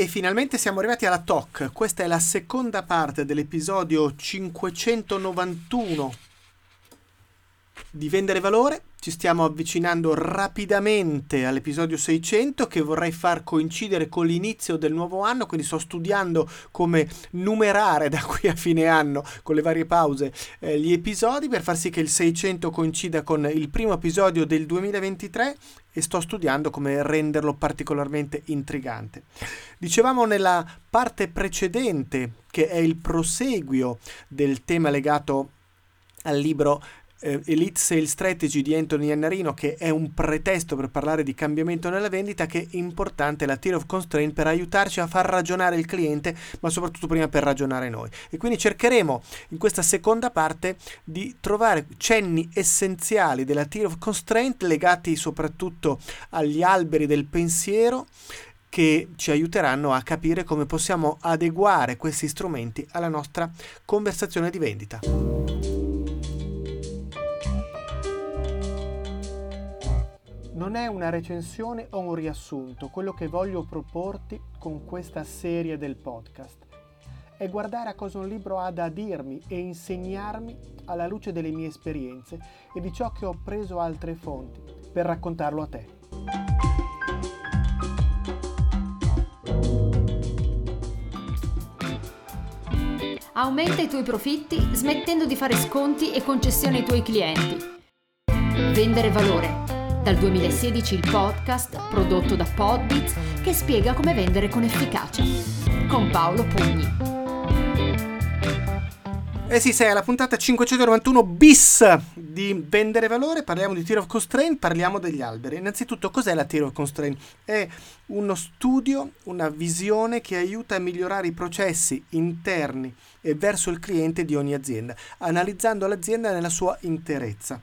E finalmente siamo arrivati alla TOC. Questa è la seconda parte dell'episodio 591 di Vendere Valore. Ci stiamo avvicinando rapidamente all'episodio 600 che vorrei far coincidere con l'inizio del nuovo anno, quindi sto studiando come numerare da qui a fine anno con le varie pause eh, gli episodi per far sì che il 600 coincida con il primo episodio del 2023 e sto studiando come renderlo particolarmente intrigante. Dicevamo nella parte precedente che è il proseguio del tema legato al libro eh, Elite Sales Strategy di Anthony Iannarino che è un pretesto per parlare di cambiamento nella vendita che è importante la Tier of Constraint per aiutarci a far ragionare il cliente ma soprattutto prima per ragionare noi e quindi cercheremo in questa seconda parte di trovare cenni essenziali della Tier of Constraint legati soprattutto agli alberi del pensiero che ci aiuteranno a capire come possiamo adeguare questi strumenti alla nostra conversazione di vendita. Non è una recensione o un riassunto quello che voglio proporti con questa serie del podcast. È guardare a cosa un libro ha da dirmi e insegnarmi alla luce delle mie esperienze e di ciò che ho preso altre fonti per raccontarlo a te. Aumenta i tuoi profitti smettendo di fare sconti e concessioni ai tuoi clienti. Vendere valore dal 2016 il podcast prodotto da Podbits che spiega come vendere con efficacia. Con Paolo Pugni. Eh sì, sei alla puntata 591 bis di Vendere Valore, parliamo di Tier of Constraint, parliamo degli alberi. Innanzitutto, cos'è la Tier of Constraint? È uno studio, una visione che aiuta a migliorare i processi interni e verso il cliente di ogni azienda, analizzando l'azienda nella sua interezza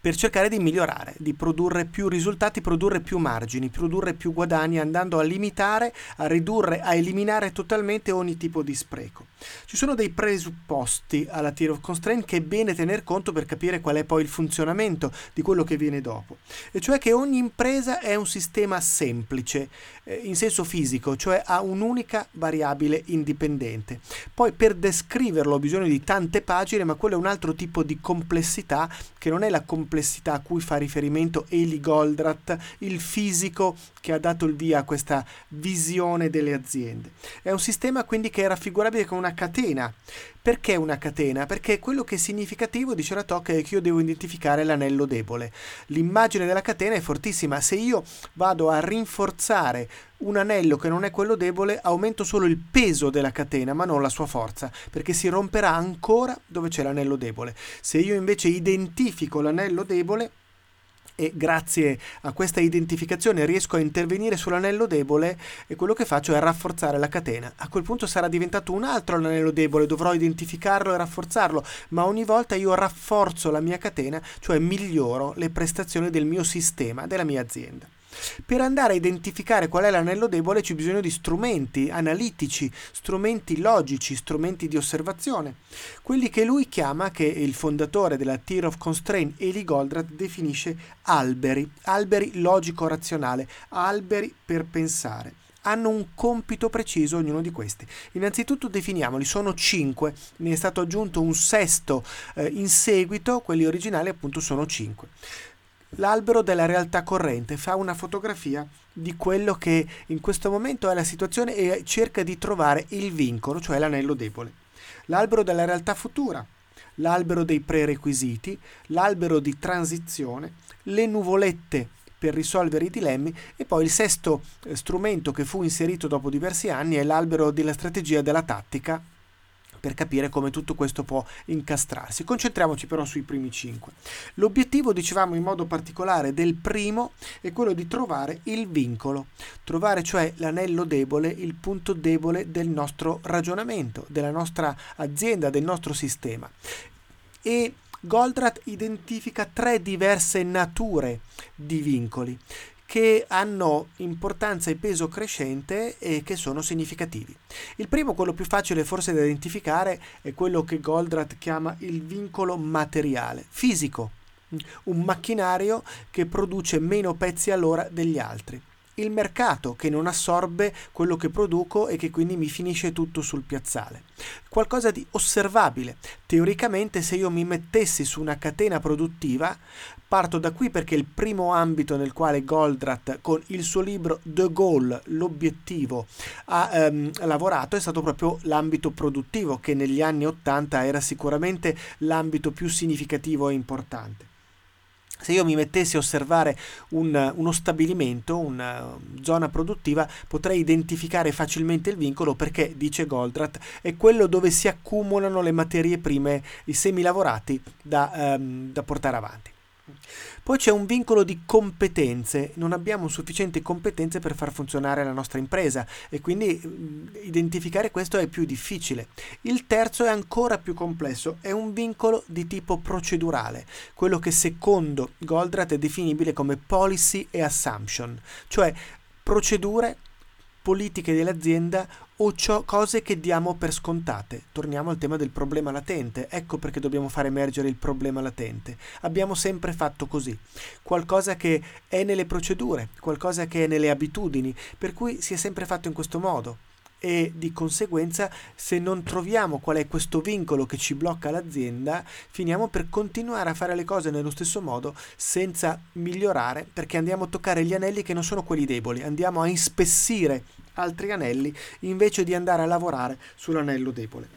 per cercare di migliorare, di produrre più risultati, produrre più margini, produrre più guadagni, andando a limitare, a ridurre, a eliminare totalmente ogni tipo di spreco. Ci sono dei presupposti alla Tier of Constraint che è bene tener conto per capire qual è poi il funzionamento di quello che viene dopo, e cioè che ogni impresa è un sistema semplice eh, in senso fisico, cioè ha un'unica variabile indipendente. Poi per descriverlo ho bisogno di tante pagine, ma quello è un altro tipo di complessità che non è la complessità a cui fa riferimento Eli Goldratt, il fisico che ha dato il via a questa visione delle aziende. È un sistema quindi che è raffigurabile come una catena. Perché una catena? Perché quello che è significativo, dice la TOC, è che io devo identificare l'anello debole. L'immagine della catena è fortissima. Se io vado a rinforzare un anello che non è quello debole, aumento solo il peso della catena, ma non la sua forza, perché si romperà ancora dove c'è l'anello debole. Se io invece identifico l'anello debole, e grazie a questa identificazione riesco a intervenire sull'anello debole e quello che faccio è rafforzare la catena. A quel punto sarà diventato un altro l'anello debole, dovrò identificarlo e rafforzarlo, ma ogni volta io rafforzo la mia catena, cioè miglioro le prestazioni del mio sistema, della mia azienda. Per andare a identificare qual è l'anello debole c'è bisogno di strumenti analitici, strumenti logici, strumenti di osservazione, quelli che lui chiama, che il fondatore della Tier of Constraint, Eli Goldratt, definisce alberi, alberi logico-razionale, alberi per pensare. Hanno un compito preciso ognuno di questi. Innanzitutto definiamoli, sono cinque, ne è stato aggiunto un sesto eh, in seguito, quelli originali appunto sono cinque l'albero della realtà corrente, fa una fotografia di quello che in questo momento è la situazione e cerca di trovare il vincolo, cioè l'anello debole. L'albero della realtà futura, l'albero dei prerequisiti, l'albero di transizione, le nuvolette per risolvere i dilemmi e poi il sesto eh, strumento che fu inserito dopo diversi anni è l'albero della strategia della tattica per capire come tutto questo può incastrarsi. Concentriamoci però sui primi cinque. L'obiettivo, dicevamo in modo particolare, del primo è quello di trovare il vincolo, trovare cioè l'anello debole, il punto debole del nostro ragionamento, della nostra azienda, del nostro sistema. E Goldratt identifica tre diverse nature di vincoli che hanno importanza e peso crescente e che sono significativi. Il primo, quello più facile forse da identificare, è quello che Goldratt chiama il vincolo materiale, fisico, un macchinario che produce meno pezzi all'ora degli altri. Il mercato che non assorbe quello che produco e che quindi mi finisce tutto sul piazzale. Qualcosa di osservabile. Teoricamente se io mi mettessi su una catena produttiva, parto da qui perché il primo ambito nel quale Goldratt con il suo libro The Goal, l'obiettivo, ha ehm, lavorato è stato proprio l'ambito produttivo che negli anni 80 era sicuramente l'ambito più significativo e importante. Se io mi mettessi a osservare un, uno stabilimento, una zona produttiva, potrei identificare facilmente il vincolo perché, dice Goldratt, è quello dove si accumulano le materie prime, i semilavorati da, um, da portare avanti. Poi c'è un vincolo di competenze, non abbiamo sufficienti competenze per far funzionare la nostra impresa e quindi mm, identificare questo è più difficile. Il terzo è ancora più complesso, è un vincolo di tipo procedurale, quello che secondo Goldratt è definibile come policy e assumption, cioè procedure politiche dell'azienda o cose che diamo per scontate. Torniamo al tema del problema latente. Ecco perché dobbiamo fare emergere il problema latente. Abbiamo sempre fatto così. Qualcosa che è nelle procedure, qualcosa che è nelle abitudini, per cui si è sempre fatto in questo modo e di conseguenza se non troviamo qual è questo vincolo che ci blocca l'azienda, finiamo per continuare a fare le cose nello stesso modo senza migliorare perché andiamo a toccare gli anelli che non sono quelli deboli, andiamo a ispessire altri anelli invece di andare a lavorare sull'anello debole.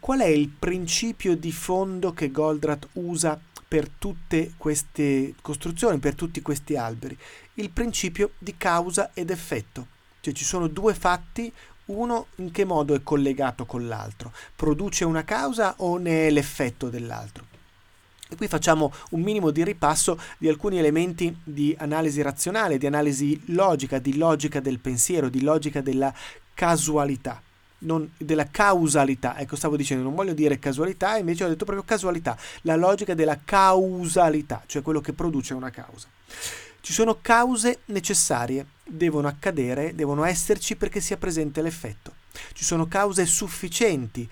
Qual è il principio di fondo che Goldratt usa per tutte queste costruzioni, per tutti questi alberi? Il principio di causa ed effetto cioè ci sono due fatti, uno in che modo è collegato con l'altro? Produce una causa o ne è l'effetto dell'altro? E qui facciamo un minimo di ripasso di alcuni elementi di analisi razionale, di analisi logica, di logica del pensiero, di logica della casualità. Non, della causalità, ecco stavo dicendo, non voglio dire casualità, invece ho detto proprio casualità, la logica della causalità, cioè quello che produce una causa. Ci sono cause necessarie, devono accadere, devono esserci perché sia presente l'effetto. Ci sono cause sufficienti.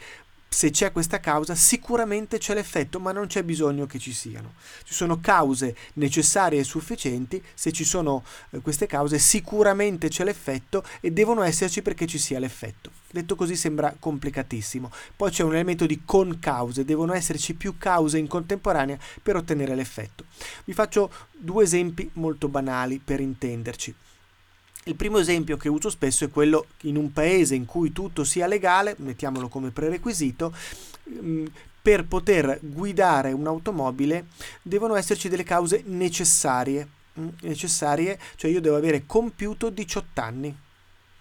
Se c'è questa causa, sicuramente c'è l'effetto, ma non c'è bisogno che ci siano. Ci sono cause necessarie e sufficienti, se ci sono eh, queste cause, sicuramente c'è l'effetto e devono esserci perché ci sia l'effetto. Detto così sembra complicatissimo. Poi c'è un elemento di concause, devono esserci più cause in contemporanea per ottenere l'effetto. Vi faccio due esempi molto banali per intenderci. Il primo esempio che uso spesso è quello in un paese in cui tutto sia legale, mettiamolo come prerequisito, mm, per poter guidare un'automobile devono esserci delle cause necessarie, mm, necessarie, cioè io devo avere compiuto 18 anni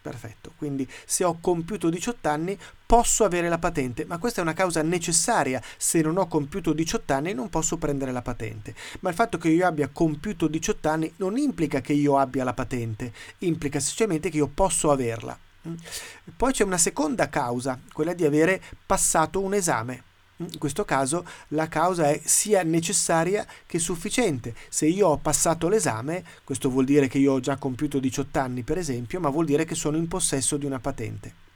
Perfetto, quindi se ho compiuto 18 anni posso avere la patente, ma questa è una causa necessaria. Se non ho compiuto 18 anni non posso prendere la patente. Ma il fatto che io abbia compiuto 18 anni non implica che io abbia la patente, implica semplicemente che io posso averla. Mm. Poi c'è una seconda causa, quella di avere passato un esame. In questo caso la causa è sia necessaria che sufficiente. Se io ho passato l'esame, questo vuol dire che io ho già compiuto 18 anni, per esempio, ma vuol dire che sono in possesso di una patente.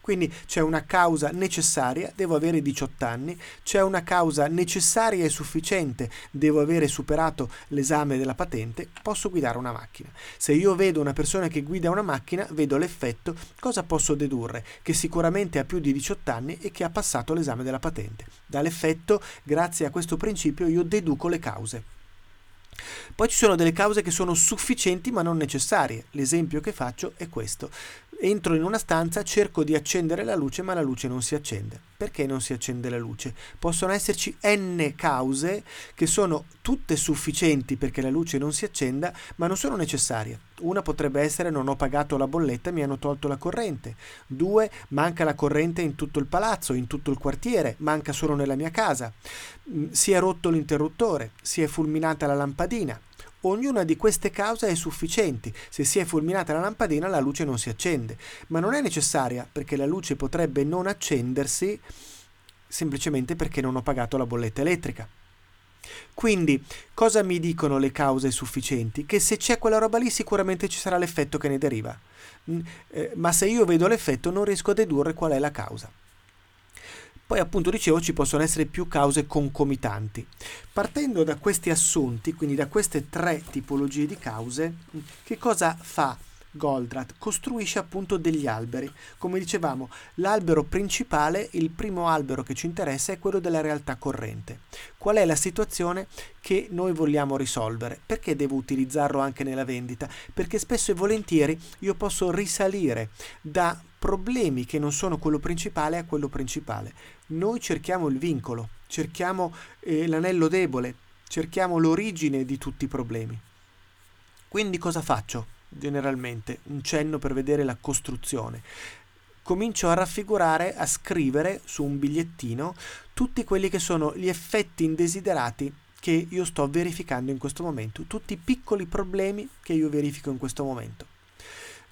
Quindi c'è una causa necessaria, devo avere 18 anni, c'è una causa necessaria e sufficiente, devo avere superato l'esame della patente, posso guidare una macchina. Se io vedo una persona che guida una macchina, vedo l'effetto, cosa posso dedurre? Che sicuramente ha più di 18 anni e che ha passato l'esame della patente. Dall'effetto, grazie a questo principio, io deduco le cause. Poi ci sono delle cause che sono sufficienti ma non necessarie. L'esempio che faccio è questo entro in una stanza, cerco di accendere la luce, ma la luce non si accende. Perché non si accende la luce? Possono esserci n cause che sono tutte sufficienti perché la luce non si accenda, ma non sono necessarie. Una potrebbe essere non ho pagato la bolletta, mi hanno tolto la corrente. Due, manca la corrente in tutto il palazzo, in tutto il quartiere, manca solo nella mia casa. Mm, si è rotto l'interruttore, si è fulminata la lampadina. Ognuna di queste cause è sufficiente. Se si è fulminata la lampadina la luce non si accende, ma non è necessaria perché la luce potrebbe non accendersi semplicemente perché non ho pagato la bolletta elettrica. Quindi, cosa mi dicono le cause sufficienti? Che se c'è quella roba lì sicuramente ci sarà l'effetto che ne deriva. Mm, eh, ma se io vedo l'effetto non riesco a dedurre qual è la causa. Poi appunto dicevo ci possono essere più cause concomitanti. Partendo da questi assunti, quindi da queste tre tipologie di cause, che cosa fa Goldratt costruisce appunto degli alberi. Come dicevamo, l'albero principale, il primo albero che ci interessa è quello della realtà corrente. Qual è la situazione che noi vogliamo risolvere? Perché devo utilizzarlo anche nella vendita? Perché spesso e volentieri io posso risalire da problemi che non sono quello principale a quello principale. Noi cerchiamo il vincolo, cerchiamo eh, l'anello debole, cerchiamo l'origine di tutti i problemi. Quindi cosa faccio? Generalmente, un cenno per vedere la costruzione. Comincio a raffigurare, a scrivere su un bigliettino tutti quelli che sono gli effetti indesiderati che io sto verificando in questo momento, tutti i piccoli problemi che io verifico in questo momento.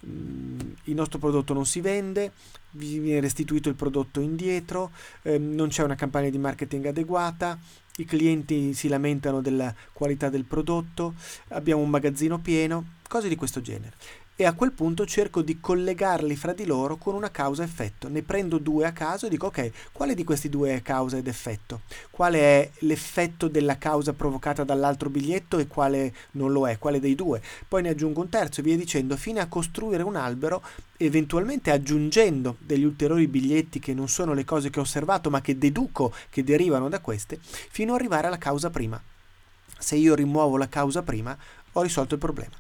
Mm, il nostro prodotto non si vende, viene restituito il prodotto indietro, ehm, non c'è una campagna di marketing adeguata, i clienti si lamentano della qualità del prodotto, abbiamo un magazzino pieno, cose di questo genere. E a quel punto cerco di collegarli fra di loro con una causa-effetto. Ne prendo due a caso e dico ok, quale di questi due è causa ed effetto? Quale è l'effetto della causa provocata dall'altro biglietto e quale non lo è? Quale dei due? Poi ne aggiungo un terzo e via dicendo, fino a costruire un albero, eventualmente aggiungendo degli ulteriori biglietti che non sono le cose che ho osservato ma che deduco che derivano da queste, fino ad arrivare alla causa prima. Se io rimuovo la causa prima, ho risolto il problema.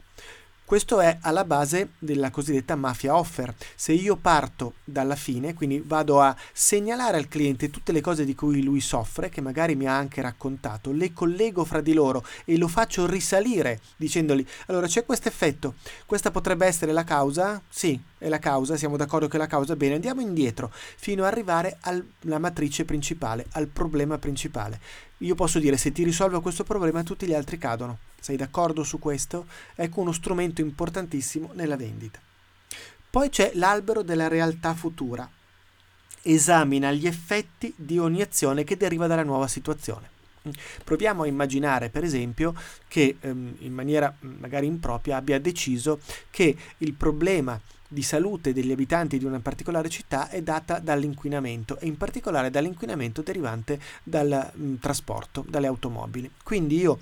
Questo è alla base della cosiddetta mafia offer. Se io parto dalla fine, quindi vado a segnalare al cliente tutte le cose di cui lui soffre, che magari mi ha anche raccontato, le collego fra di loro e lo faccio risalire dicendogli allora c'è questo effetto, questa potrebbe essere la causa? Sì, è la causa, siamo d'accordo che è la causa, bene, andiamo indietro fino ad arrivare alla matrice principale, al problema principale. Io posso dire se ti risolvo questo problema tutti gli altri cadono. Sei d'accordo su questo? Ecco uno strumento importantissimo nella vendita. Poi c'è l'albero della realtà futura. Esamina gli effetti di ogni azione che deriva dalla nuova situazione. Proviamo a immaginare, per esempio, che ehm, in maniera magari impropria abbia deciso che il problema di salute degli abitanti di una particolare città è data dall'inquinamento e in particolare dall'inquinamento derivante dal mh, trasporto, dalle automobili. Quindi io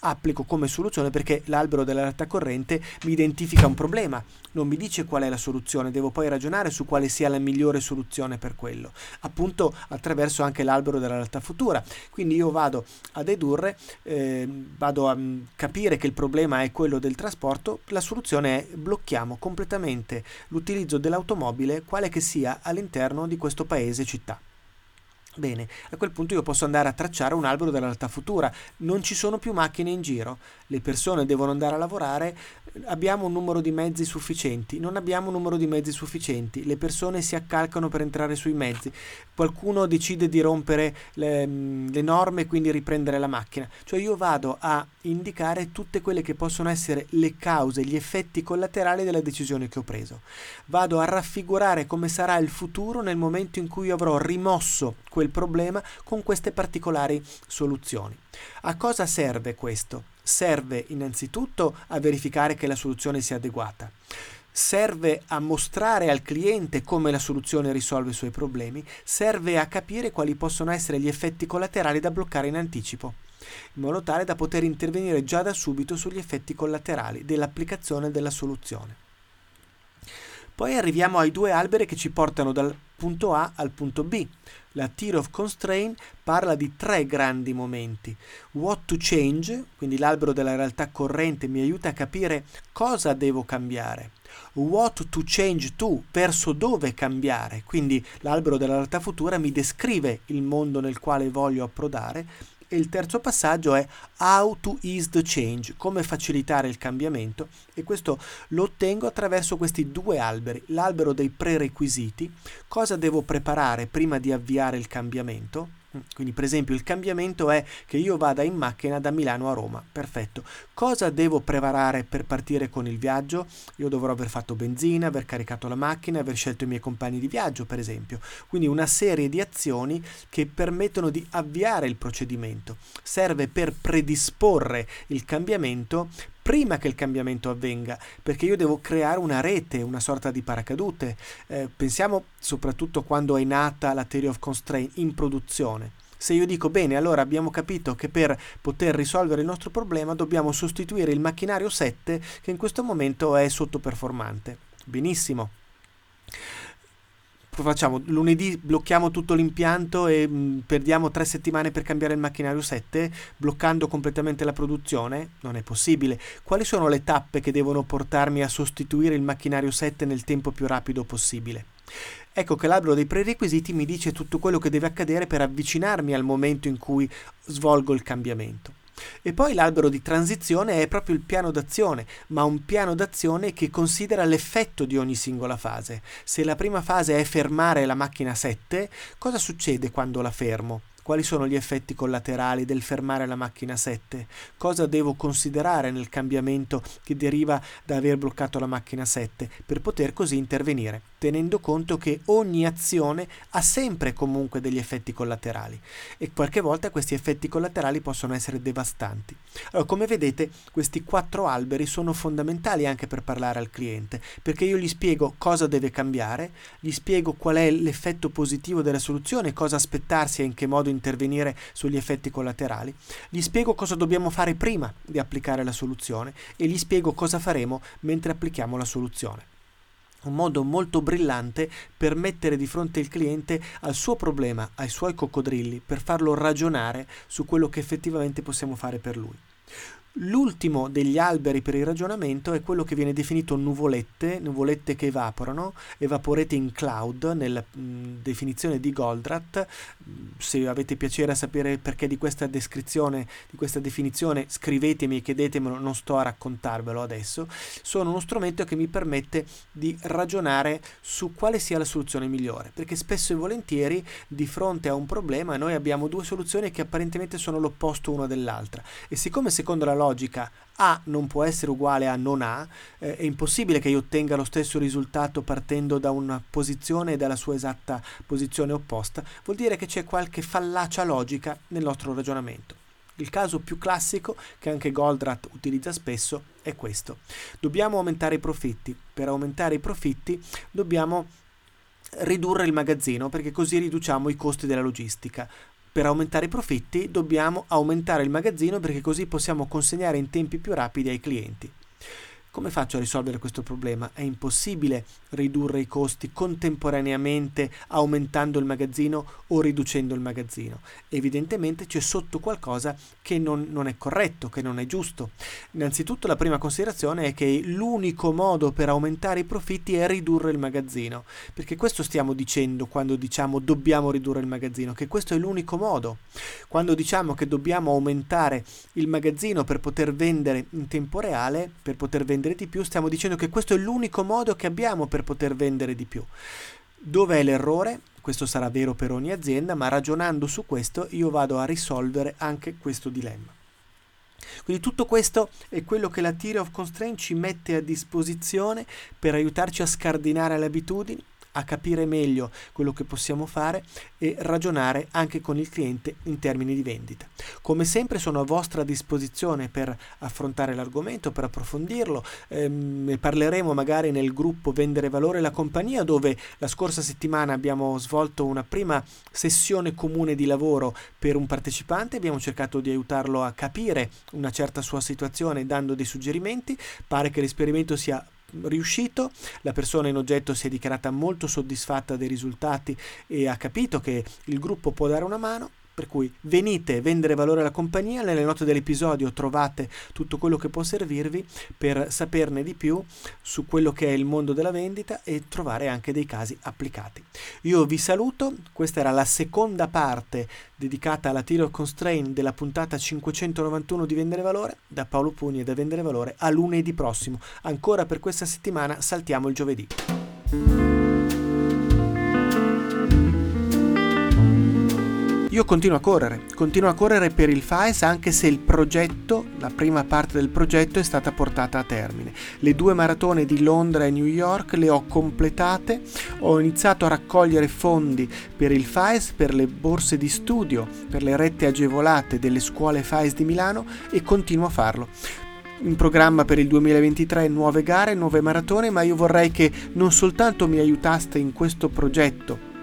applico come soluzione perché l'albero della realtà corrente mi identifica un problema, non mi dice qual è la soluzione, devo poi ragionare su quale sia la migliore soluzione per quello, appunto attraverso anche l'albero della realtà futura. Quindi io vado a dedurre, eh, vado a mm, capire che il problema è quello del trasporto, la soluzione è blocchiamo completamente l'utilizzo dell'automobile quale che sia all'interno di questo paese città. Bene, a quel punto io posso andare a tracciare un albero della realtà futura. Non ci sono più macchine in giro, le persone devono andare a lavorare, abbiamo un numero di mezzi sufficienti, non abbiamo un numero di mezzi sufficienti, le persone si accalcano per entrare sui mezzi, qualcuno decide di rompere le, le norme e quindi riprendere la macchina. Cioè io vado a indicare tutte quelle che possono essere le cause, gli effetti collaterali della decisione che ho preso. Vado a raffigurare come sarà il futuro nel momento in cui avrò rimosso quel problema con queste particolari soluzioni. A cosa serve questo? Serve innanzitutto a verificare che la soluzione sia adeguata serve a mostrare al cliente come la soluzione risolve i suoi problemi, serve a capire quali possono essere gli effetti collaterali da bloccare in anticipo, in modo tale da poter intervenire già da subito sugli effetti collaterali dell'applicazione della soluzione. Poi arriviamo ai due alberi che ci portano dal punto A al punto B. La Tier of Constraint parla di tre grandi momenti. What to change, quindi l'albero della realtà corrente mi aiuta a capire cosa devo cambiare. What to change to, verso dove cambiare, quindi l'albero della realtà futura mi descrive il mondo nel quale voglio approdare e il terzo passaggio è how to ease the change, come facilitare il cambiamento. E questo lo ottengo attraverso questi due alberi, l'albero dei prerequisiti, cosa devo preparare prima di avviare il cambiamento quindi per esempio il cambiamento è che io vada in macchina da Milano a Roma, perfetto. Cosa devo preparare per partire con il viaggio? Io dovrò aver fatto benzina, aver caricato la macchina, aver scelto i miei compagni di viaggio, per esempio. Quindi una serie di azioni che permettono di avviare il procedimento. Serve per predisporre il cambiamento prima che il cambiamento avvenga, perché io devo creare una rete, una sorta di paracadute. Eh, pensiamo soprattutto quando è nata la theory of constraint in produzione. Se io dico bene, allora abbiamo capito che per poter risolvere il nostro problema dobbiamo sostituire il macchinario 7 che in questo momento è sottoperformante. Benissimo facciamo lunedì blocchiamo tutto l'impianto e mh, mm, perdiamo tre settimane per cambiare il macchinario 7 bloccando completamente la produzione? Non è possibile. Quali sono le tappe che devono portarmi a sostituire il macchinario 7 nel tempo più rapido possibile? Ecco che l'albero dei prerequisiti mi dice tutto quello che deve accadere per avvicinarmi al momento in cui svolgo il cambiamento e poi l'albero di transizione è proprio il piano d'azione, ma un piano d'azione che considera l'effetto di ogni singola fase. Se la prima fase è fermare la macchina 7, cosa succede quando la fermo? Quali sono gli effetti collaterali del fermare la macchina 7? Cosa devo considerare nel cambiamento che deriva da aver bloccato la macchina 7 per poter così intervenire, tenendo conto che ogni azione ha sempre comunque degli effetti collaterali e qualche volta questi effetti collaterali possono essere devastanti. Allora, come vedete, questi quattro alberi sono fondamentali anche per parlare al cliente, perché io gli spiego cosa deve cambiare, gli spiego qual è l'effetto positivo della soluzione, cosa aspettarsi e in che modo intervenire sugli effetti collaterali, gli spiego cosa dobbiamo fare prima di applicare la soluzione e gli spiego cosa faremo mentre applichiamo la soluzione un modo molto brillante per mettere di fronte il cliente al suo problema, ai suoi coccodrilli, per farlo ragionare su quello che effettivamente possiamo fare per lui. L'ultimo degli alberi per il ragionamento è quello che viene definito nuvolette, nuvolette che evaporano, evaporating cloud nella definizione di Goldratt. Se avete piacere a sapere perché di questa descrizione, di questa definizione, scrivetemi e chiedetemelo, non sto a raccontarvelo adesso. Sono uno strumento che mi permette di ragionare su quale sia la soluzione migliore, perché spesso e volentieri di fronte a un problema noi abbiamo due soluzioni che apparentemente sono l'opposto una dell'altra e siccome secondo la logica A non può essere uguale a non A, eh, è impossibile che io ottenga lo stesso risultato partendo da una posizione e dalla sua esatta posizione opposta, vuol dire che c'è qualche fallacia logica nel nostro ragionamento. Il caso più classico, che anche Goldratt utilizza spesso, è questo. Dobbiamo aumentare i profitti. Per aumentare i profitti dobbiamo ridurre il magazzino perché così riduciamo i costi della logistica per aumentare i profitti dobbiamo aumentare il magazzino perché così possiamo consegnare in tempi più rapidi ai clienti. Come faccio a risolvere questo problema? È impossibile ridurre i costi contemporaneamente aumentando il magazzino o riducendo il magazzino. Evidentemente c'è sotto qualcosa che non, non, è corretto, che non è giusto. Innanzitutto la prima considerazione è che l'unico modo per aumentare i profitti è ridurre il magazzino, perché questo stiamo dicendo quando diciamo dobbiamo ridurre il magazzino, che questo è l'unico modo. Quando diciamo che dobbiamo aumentare il magazzino per poter vendere in tempo reale, per poter vendere vendere di più, stiamo dicendo che questo è l'unico modo che abbiamo per poter vendere di più. Dov'è l'errore? Questo sarà vero per ogni azienda, ma ragionando su questo io vado a risolvere anche questo dilemma. Quindi tutto questo è quello che la Theory of Constraint ci mette a disposizione per aiutarci a scardinare le abitudini, a capire meglio quello che possiamo fare e ragionare anche con il cliente in termini di vendita. Come sempre sono a vostra disposizione per affrontare l'argomento, per approfondirlo, ehm, ne parleremo magari nel gruppo Vendere Valore la compagnia dove la scorsa settimana abbiamo svolto una prima sessione comune di lavoro per un partecipante, abbiamo cercato di aiutarlo a capire una certa sua situazione dando dei suggerimenti, pare che l'esperimento sia riuscito, la persona in oggetto si è dichiarata molto soddisfatta dei risultati e ha capito che il gruppo può dare una mano per cui venite, vendere valore alla compagnia, nelle note dell'episodio trovate tutto quello che può servirvi per saperne di più su quello che è il mondo della vendita e trovare anche dei casi applicati. Io vi saluto, questa era la seconda parte dedicata alla Tiro Constraint della puntata 591 di Vendere Valore, da Paolo Pugni e da Vendere Valore a lunedì prossimo. Ancora per questa settimana saltiamo il giovedì. Io continuo a correre, continuo a correre per il FAES anche se il progetto, la prima parte del progetto è stata portata a termine. Le due maratone di Londra e New York le ho completate, ho iniziato a raccogliere fondi per il FAES, per le borse di studio, per le rette agevolate delle scuole FAES di Milano e continuo a farlo in programma per il 2023 nuove gare, nuove maratone, ma io vorrei che non soltanto mi aiutaste in questo progetto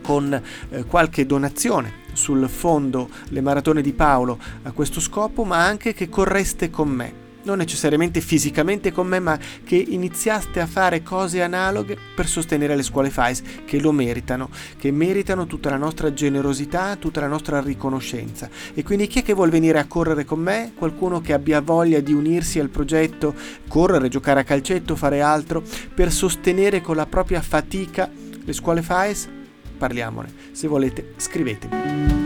con eh, qualche donazione sul fondo Le Maratone di Paolo a questo scopo, ma anche che correste con me non necessariamente fisicamente con me, ma che iniziaste a fare cose analoghe per sostenere le scuole FAIS che lo meritano, che meritano tutta la nostra generosità, tutta la nostra riconoscenza. E quindi chi è che vuole venire a correre con me? Qualcuno che abbia voglia di unirsi al progetto, correre, giocare a calcetto, fare altro, per sostenere con la propria fatica le scuole FAIS? Parliamone. Se volete, scrivetemi.